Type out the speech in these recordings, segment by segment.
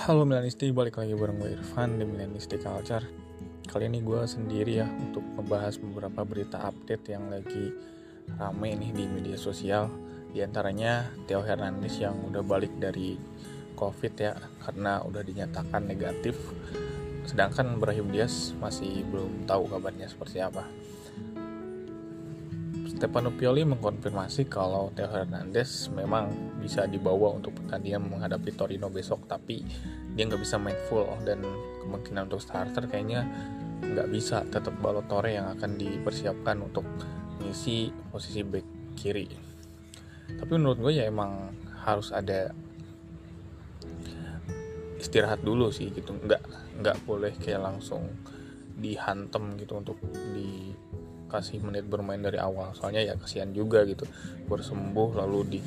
Halo Milanisti, balik lagi bareng gue Irfan di Milanisti Culture. Kali ini gue sendiri ya untuk membahas beberapa berita update yang lagi rame nih di media sosial. Di antaranya Theo Hernandez yang udah balik dari covid ya karena udah dinyatakan negatif. Sedangkan Brahim Diaz masih belum tahu kabarnya seperti apa Stefano Pioli mengkonfirmasi kalau Theo Hernandez memang bisa dibawa untuk pertandingan menghadapi Torino besok tapi dia nggak bisa main full. Dan kemungkinan untuk starter kayaknya nggak bisa. Tetap Balotore yang akan dipersiapkan untuk mengisi posisi back kiri. Tapi menurut gue ya emang harus ada istirahat dulu sih gitu. Nggak nggak boleh kayak langsung dihantem gitu untuk di kasih menit bermain dari awal. Soalnya ya kasihan juga gitu. Baru sembuh lalu di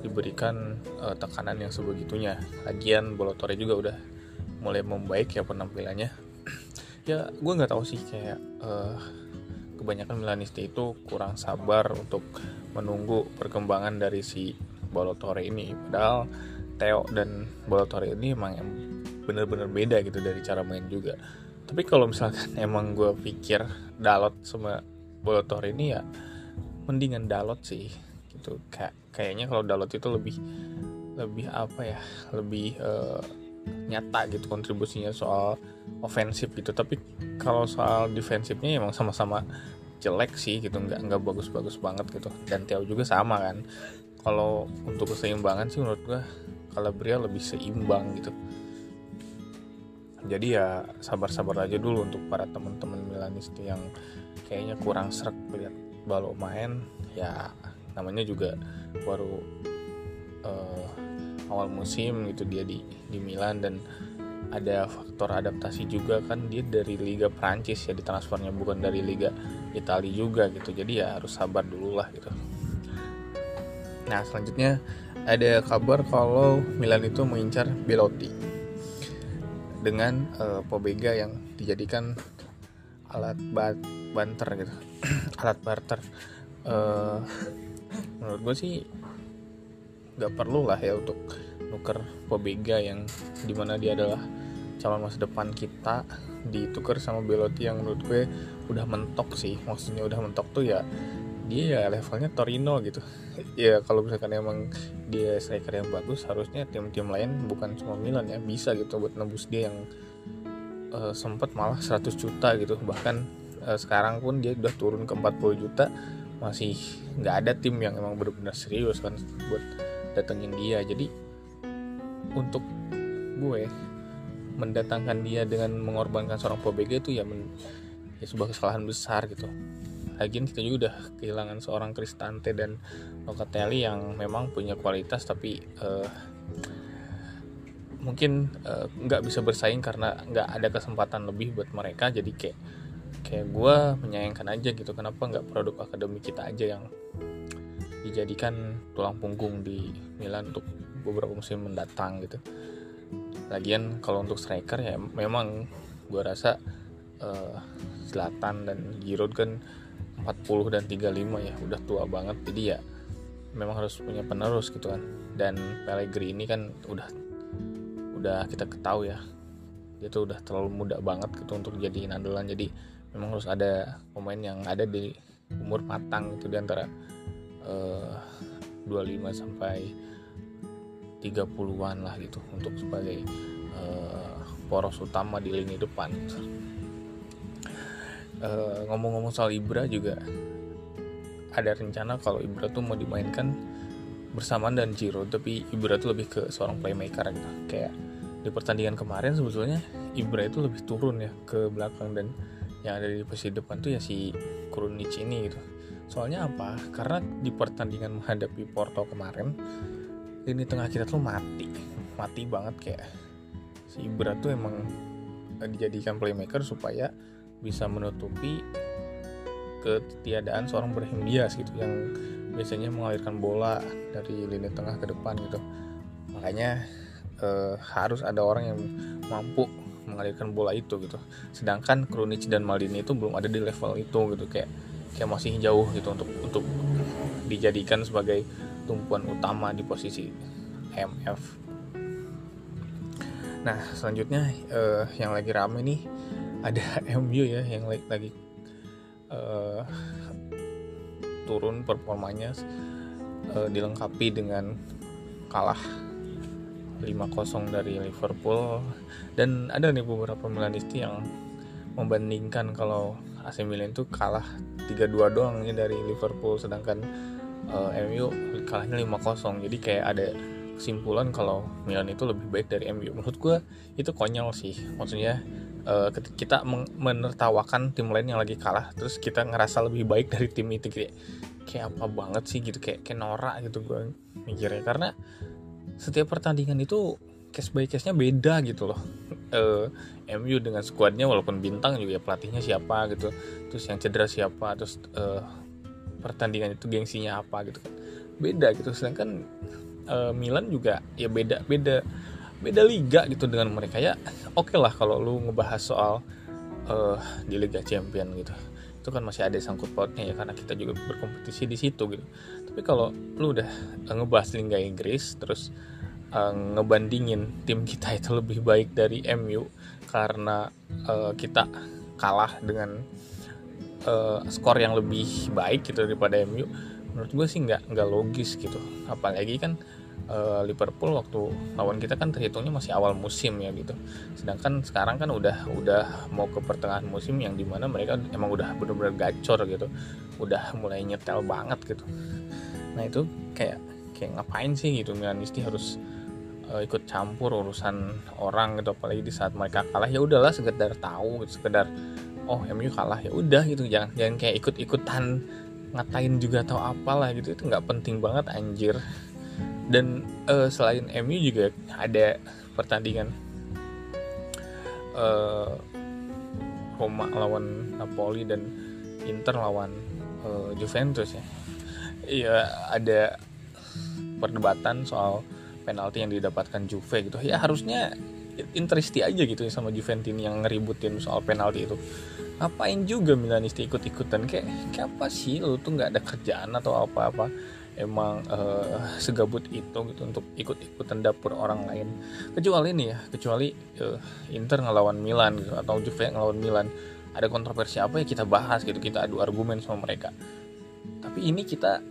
diberikan uh, tekanan yang sebegitunya. Lagian Bolotore juga udah mulai membaik ya penampilannya. Ya gue nggak tahu sih kayak uh, kebanyakan Milanisti itu kurang sabar untuk menunggu perkembangan dari si Bolotore ini. Padahal Theo dan Bolotore ini emang bener-bener beda gitu dari cara main juga tapi kalau misalkan emang gue pikir Dalot sama Bolotor ini ya mendingan Dalot sih gitu. Kayak kayaknya kalau Dalot itu lebih lebih apa ya lebih uh, nyata gitu kontribusinya soal ofensif gitu. Tapi kalau soal defensifnya emang sama-sama jelek sih gitu nggak nggak bagus-bagus banget gitu. Dan Theo juga sama kan. Kalau untuk keseimbangan sih menurut gua Calabria lebih seimbang gitu jadi ya sabar-sabar aja dulu untuk para teman-teman Milanisti yang kayaknya kurang serak lihat Balo main ya namanya juga baru uh, awal musim gitu dia di di Milan dan ada faktor adaptasi juga kan. Dia dari Liga Prancis ya di transfernya bukan dari Liga Italia juga gitu. Jadi ya harus sabar dulu lah gitu. Nah selanjutnya ada kabar kalau Milan itu mengincar Belotti dengan uh, Pobega yang dijadikan alat bat banter gitu. Alat barter. Uh, menurut gue sih nggak perlu lah ya untuk nuker Pobega yang di mana dia adalah calon masa depan kita. Ditukar sama Belotti yang menurut gue udah mentok sih. Maksudnya udah mentok tuh ya dia ya levelnya Torino gitu. Ya kalau misalkan emang dia striker yang bagus harusnya tim-tim lain bukan cuma Milan ya bisa gitu buat nebus dia yang uh, sempet malah 100 juta gitu. Bahkan uh, sekarang pun dia udah turun ke 40 juta masih nggak ada tim yang emang benar-benar serius kan buat datengin dia. Jadi untuk gue mendatangkan dia dengan mengorbankan seorang Pobega itu ya, men, ya sebuah kesalahan besar gitu lagian kita juga udah kehilangan seorang Cristante dan Locatelli yang memang punya kualitas tapi uh, mungkin uh, nggak bisa bersaing karena nggak ada kesempatan lebih buat mereka. Jadi kayak kayak gue menyayangkan aja gitu kenapa nggak produk akademi kita aja yang dijadikan tulang punggung di Milan untuk beberapa musim mendatang gitu. Lagian kalau untuk striker ya memang gue rasa uh, Zlatan dan Giroud kan 40 dan 35 ya udah tua banget. Jadi ya memang harus punya penerus gitu kan. Dan Pellegrini kan udah udah kita ketahui ya. Dia tuh udah terlalu muda banget gitu untuk jadi andalan. Jadi memang harus ada pemain yang ada di umur matang itu di antara uh, 25 sampai 30-an lah gitu untuk sebagai uh, poros utama di lini depan ngomong ngomong-ngomong soal Ibra juga ada rencana kalau Ibra tuh mau dimainkan bersamaan dan Ciro tapi Ibra tuh lebih ke seorang playmaker gitu. Kayak di pertandingan kemarin sebetulnya Ibra itu lebih turun ya ke belakang dan yang ada di posisi depan tuh ya si Krunic ini gitu. Soalnya apa? Karena di pertandingan menghadapi Porto kemarin ini tengah kita tuh mati. Mati banget kayak si Ibra tuh emang dijadikan playmaker supaya bisa menutupi ketiadaan seorang Brahim Diaz gitu yang biasanya mengalirkan bola dari lini tengah ke depan gitu. Makanya eh, harus ada orang yang mampu mengalirkan bola itu gitu. Sedangkan Krunic dan Maldini itu belum ada di level itu gitu kayak kayak masih jauh gitu untuk untuk dijadikan sebagai tumpuan utama di posisi MF nah selanjutnya uh, yang lagi rame nih ada MU ya yang lagi, lagi uh, turun performanya uh, dilengkapi dengan kalah 5-0 dari Liverpool. Dan ada nih beberapa Milanisti yang membandingkan kalau AC Milan itu kalah 3-2 doang nih dari Liverpool sedangkan uh, eh, MU kalahnya 5-0 jadi kayak ada kesimpulan kalau Milan itu lebih baik dari MU menurut gue itu konyol sih. Maksudnya uh, kita menertawakan tim lain yang lagi kalah terus kita ngerasa lebih baik dari tim itu kayak kayak apa banget sih gitu. Kayak norak gitu gue mikirnya. Karena setiap pertandingan itu case by case nya beda gitu loh. Uh, eh, MU dengan skuadnya walaupun bintang juga ya pelatihnya siapa gitu. Terus yang cedera siapa terus uh, pertandingan itu gengsinya apa gitu kan. Beda gitu. Sedangkan uh, Milan juga ya beda beda beda liga gitu dengan mereka. Ya oke okay lah kalau lu ngebahas soal uh, di Liga Champion gitu. Itu kan masih ada sangkut pautnya ya karena kita juga berkompetisi di situ gitu. Tapi kalau lu udah ngebahas Liga Inggris terus uh, ngebandingin tim kita itu lebih baik dari MU karena uh, kita kalah dengan uh, skor yang lebih baik gitu daripada MU menurut gue sih nggak nggak logis gitu. Apalagi kan uh, Liverpool waktu lawan kita kan terhitungnya masih awal musim ya gitu. Sedangkan sekarang kan udah udah mau ke pertengahan musim yang di mana mereka emang udah benar-benar gacor gitu, udah mulai nyetel banget gitu. Nah itu kayak kayak ngapain sih gitu? Milanisti harus uh, ikut campur urusan orang gitu. Apalagi di saat mereka kalah ya udahlah sekedar tahu gitu sekedar oh MU kalah ya udah gitu. Jangan jangan kayak ikut-ikutan ngatain juga atau apalah gitu. Itu nggak penting banget anjir dan uh, selain MU juga ada pertandingan uh, Roma lawan Napoli dan Inter lawan uh, Juventus ya. Iya ada perdebatan soal penalti yang didapatkan Juve gitu. Ya harusnya Interisti aja gitu ya sama Juventus yang ngeributin soal penalti itu. Ngapain juga Milanisti ikut-ikutan? Kayak kayak apa sih? Lu tuh nggak ada kerjaan atau apa-apa emang uh, segabut itu gitu untuk ikut-ikutan dapur orang lain. Kecuali nih ya kecuali uh, Inter ngelawan Milan gitu atau Juve ngelawan Milan. Ada kontroversi apa ya kita bahas gitu kita adu argumen sama mereka. Tapi ini kita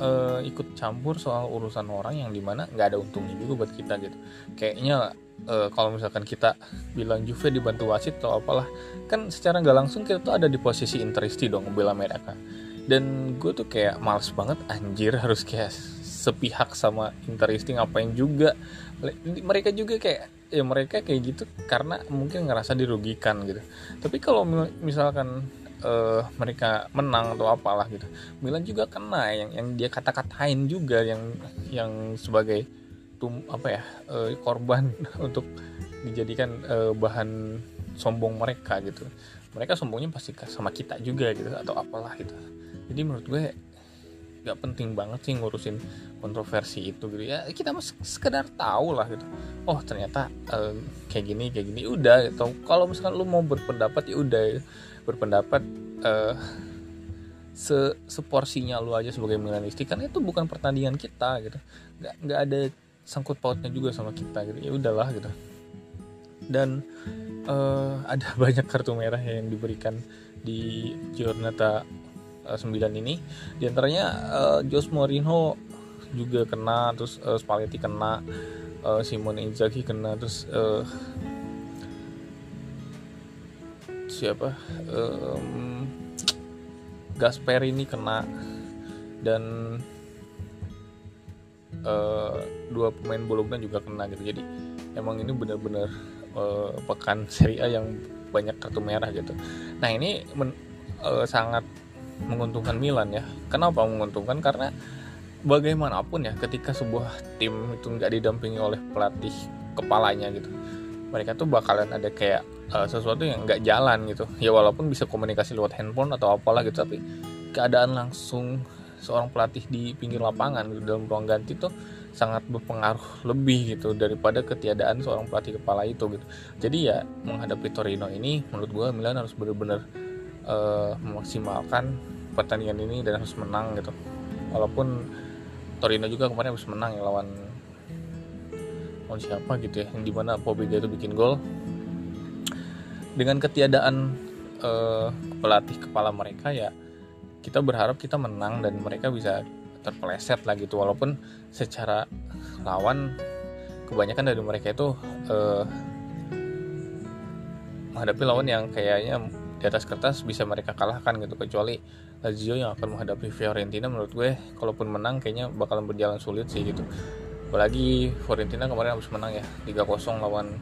uh, ikut campur soal urusan orang yang di mana nggak ada untungnya juga buat kita gitu. Kayaknya uh, kalau misalkan kita bilang Juve dibantu wasit atau apalah kan secara nggak langsung kita tuh ada di posisi interisti dong membela mereka dan gue tuh kayak males banget anjir harus kayak sepihak sama Interisti ngapain juga. Mereka juga kayak ya mereka kayak gitu karena mungkin ngerasa dirugikan gitu. Tapi kalau misalkan uh, mereka menang atau apalah gitu Milan juga kena yang yang dia kata-katain juga yang yang sebagai tum apa ya uh, korban untuk dijadikan uh, bahan sombong mereka gitu. Mereka sombongnya pasti sama kita juga gitu atau apalah gitu jadi menurut gue nggak penting banget sih ngurusin kontroversi itu gitu. Ya kita mas sekedar tahu lah gitu. Oh ternyata uh, kayak gini kayak gini udah gitu. Kalau misalkan lu mau berpendapat ya udah berpendapat uh, se seporsinya lu aja sebagai Milanisti kan itu bukan pertandingan kita gitu. Nggak nggak ada sangkut pautnya juga sama kita gitu. Ya udahlah gitu. Dan uh, ada banyak kartu merah yang diberikan di Giornata 9 ini. Di antaranya uh, Jose Mourinho juga kena terus uh, Spalletti kena uh, Simone Inzaghi kena terus uh, siapa? Um, Gasper ini kena dan uh, dua pemain Bologna juga kena gitu. Jadi emang ini benar-benar uh, pekan Serie A yang banyak kartu merah gitu. Nah ini men, uh, sangat menguntungkan Milan ya. Kenapa menguntungkan? Karena bagaimanapun ya ketika sebuah tim itu nggak didampingi oleh pelatih kepalanya gitu, mereka tuh bakalan ada kayak uh, sesuatu yang nggak jalan gitu. Ya walaupun bisa komunikasi lewat handphone atau apalah gitu, tapi keadaan langsung seorang pelatih di pinggir lapangan gitu, dalam ruang ganti tuh sangat berpengaruh lebih gitu daripada ketiadaan seorang pelatih kepala itu gitu. Jadi ya menghadapi Torino ini menurut gue Milan harus benar-benar uh, memaksimalkan pertandingan ini dan harus menang gitu. Walaupun Torino juga kemarin harus menang ya lawan lawan siapa gitu ya yang di mana Pobega itu bikin gol. Dengan ketiadaan uh, pelatih kepala mereka ya kita berharap kita menang dan mereka bisa terpeleset lah gitu. Walaupun secara lawan kebanyakan dari mereka itu uh, menghadapi lawan yang kayaknya di atas kertas bisa mereka kalahkan gitu. Kecuali Lazio yang akan menghadapi Fiorentina menurut gue kalaupun menang kayaknya bakalan berjalan sulit sih gitu. Apalagi Fiorentina kemarin harus menang ya 3-0 lawan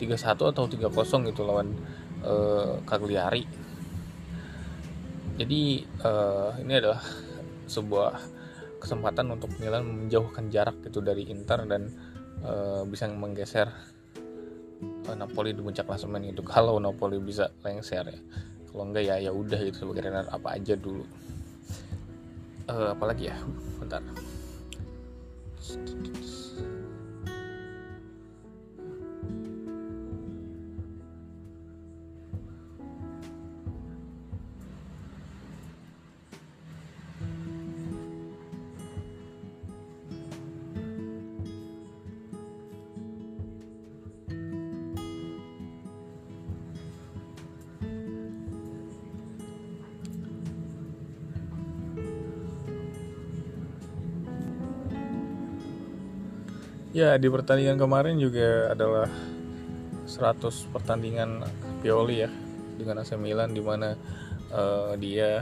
3-1 atau 3-0 gitu lawan uh, Cagliari. Jadi uh, ini adalah sebuah kesempatan untuk Milan menjauhkan jarak gitu dari Inter dan uh, bisa menggeser Napoli di puncak klasemen itu kalau Napoli bisa lengser ya. Kalau enggak ya ya udah gitu. Sebagai runner apa aja dulu. Uh, apalagi ya? Bentar Ya di pertandingan kemarin juga adalah 100 pertandingan Pioli ya dengan AC Milan di mana uh, dia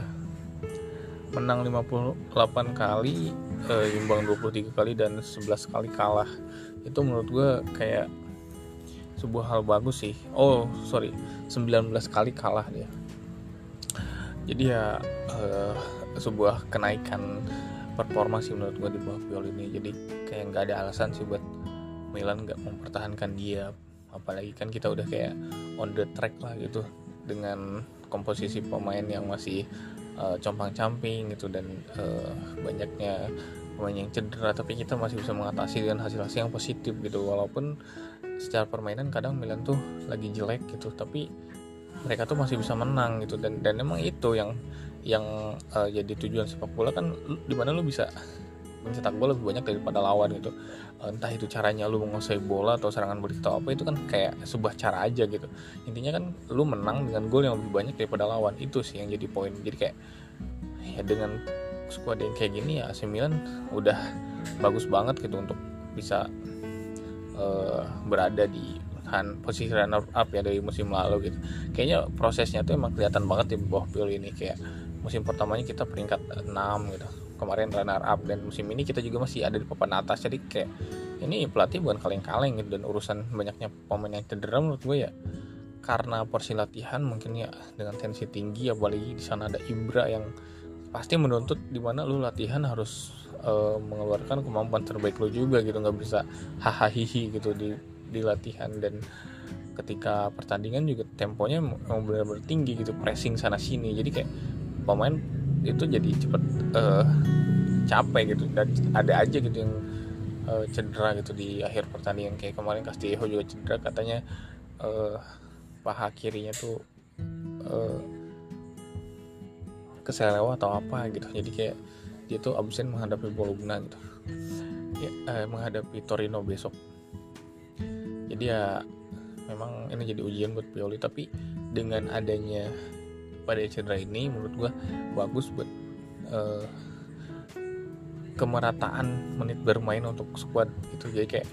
menang 58 kali, uh, imbang 23 kali dan 11 kali kalah. Itu menurut gue kayak sebuah hal bagus sih. Oh, sorry, 19 kali kalah dia. Jadi ya uh, sebuah kenaikan performa sih menurut gue di bawah Pioli ini. Jadi kayak nggak ada alasan sih buat Milan nggak mempertahankan dia. Apalagi kan kita udah kayak on the track lah gitu dengan komposisi pemain yang masih uh, compang-camping gitu dan uh, banyaknya pemain yang cedera. Tapi kita masih bisa mengatasi dengan hasil-hasil yang positif gitu. Walaupun secara permainan kadang Milan tuh lagi jelek gitu. Tapi mereka tuh masih bisa menang gitu. Dan dan emang itu yang yang uh, jadi tujuan sepak bola kan di mana lu bisa mencetak gol lebih banyak daripada lawan gitu. Entah itu caranya lu menguasai bola atau serangan balik atau apa itu kan kayak sebuah cara aja gitu. Intinya kan lu menang dengan gol yang lebih banyak daripada lawan. Itu sih yang jadi poin. Jadi kayak ya dengan skuad yang kayak gini ya AC Milan udah bagus banget gitu untuk bisa uh, berada di han, posisi runner up ya dari musim lalu gitu. Kayaknya prosesnya tuh emang kelihatan banget di bawah Pioli ini kayak musim pertamanya kita peringkat 6 gitu kemarin runner up dan musim ini kita juga masih ada di papan atas jadi kayak ini pelatih bukan kaleng-kaleng gitu dan urusan banyaknya pemain yang cedera menurut gue ya. Karena porsi latihan mungkin ya dengan tensi tinggi apalagi di sana ada Ibra yang pasti menuntut di mana lu latihan harus uh, mengeluarkan kemampuan terbaik lu juga gitu nggak bisa hahaha gitu di di latihan dan ketika pertandingan juga temponya mau benar-benar tinggi gitu pressing sana sini. Jadi kayak pemain itu jadi cepet uh, capek gitu. Dan ada aja gitu yang uh, cedera gitu di akhir pertandingan. Kayak kemarin Castillo juga cedera katanya uh, paha kirinya tuh uh, keselewa atau apa gitu. Jadi kayak dia tuh absen menghadapi Bologna gitu. Ya, uh, menghadapi Torino besok ya memang ini jadi ujian buat Pioli tapi dengan adanya pada cedera ini menurut gue bagus buat uh, kemerataan menit bermain untuk squad itu jadi kayak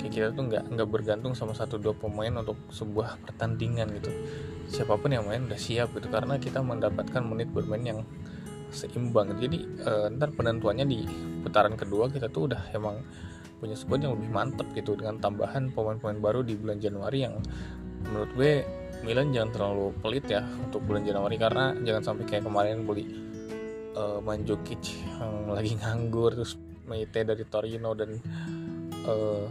kayak kita tuh nggak nggak bergantung sama satu dua pemain untuk sebuah pertandingan gitu. Siapa pun yang main udah siap gitu karena kita mendapatkan menit bermain yang seimbang. Jadi uh, ntar penentuannya di putaran kedua kita tuh udah emang punya squad yang lebih mantep gitu dengan tambahan pemain-pemain baru di bulan Januari yang menurut gue Milan jangan terlalu pelit ya untuk bulan Januari karena jangan sampai kayak kemarin beli uh, Manjukic yang lagi nganggur terus Meite dari Torino dan uh,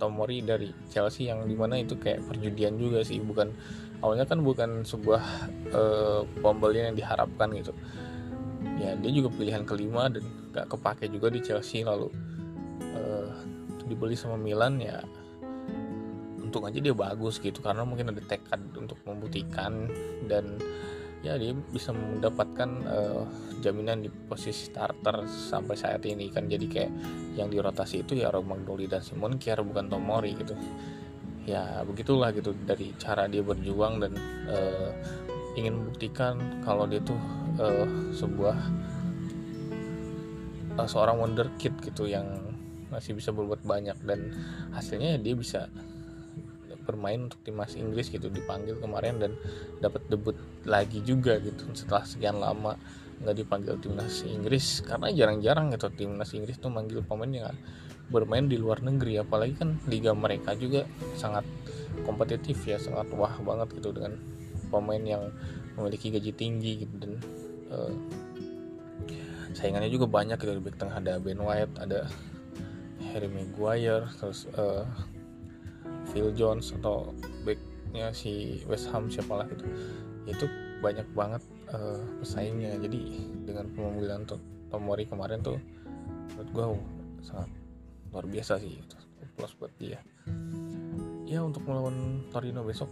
Tomori dari Chelsea yang di mana itu kayak perjudian juga sih. Bukan awalnya kan bukan sebuah uh, pembelian yang diharapkan gitu. Ya dia juga pilihan kelima dan gak kepake juga di Chelsea lalu dibeli sama Milan ya untung aja dia bagus gitu karena mungkin ada tekad untuk membuktikan dan ya dia bisa mendapatkan uh, jaminan di posisi starter sampai saat ini kan. Jadi kayak yang dirotasi itu ya Romagnoli dan Simon Kier bukan Tomori gitu. Ya begitulah gitu dari cara dia berjuang dan uh, ingin membuktikan kalau dia tuh uh, sebuah uh, seorang wonderkid gitu yang masih bisa berbuat banyak dan hasilnya ya dia bisa bermain untuk timnas Inggris gitu dipanggil kemarin dan dapat debut lagi juga gitu setelah sekian lama nggak dipanggil timnas Inggris. Karena jarang-jarang gitu timnas Inggris tuh manggil pemain yang bermain di luar negeri. Apalagi kan liga mereka juga sangat kompetitif ya sangat wah banget gitu dengan pemain yang memiliki gaji tinggi gitu dan uh, saingannya juga banyak gitu di tengah ada Ben White ada Harry Maguire terus uh, Phil Jones atau backnya si West Ham siapalah gitu. Itu banyak banget uh, pesaingnya. Jadi dengan pemanggilan Tomori kemarin tuh menurut gue sangat luar biasa sih itu plus buat dia. Ya untuk melawan Torino besok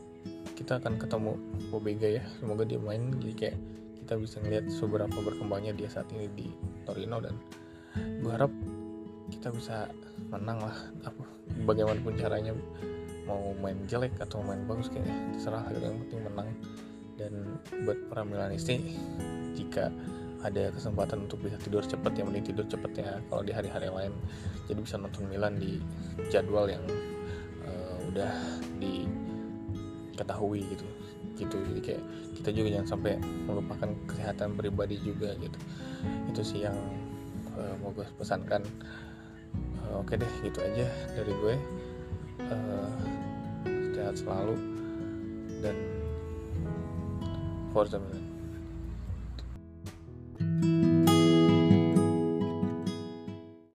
kita akan ketemu Pobega ya. Semoga dia main jadi kayak kita bisa ngeliat seberapa berkembangnya dia saat ini di Torino. Dan gue harap kita bisa menang lah. Apa bagaimanapun caranya mau main jelek atau main bagus kayak terserah. Yang penting menang. Dan buat para Milanisti jika ada kesempatan untuk bisa tidur cepat ya mending tidur cepat ya kalau di hari-hari lain. Jadi bisa nonton Milan di jadwal yang uh, udah diketahui gitu. Gitu. Jadi kayak kita juga jangan sampai melupakan kesehatan pribadi juga gitu. Itu sih yang uh, mau gue pesankan oke deh gitu aja dari gue. Uh, sehat selalu. Dan Forza Milan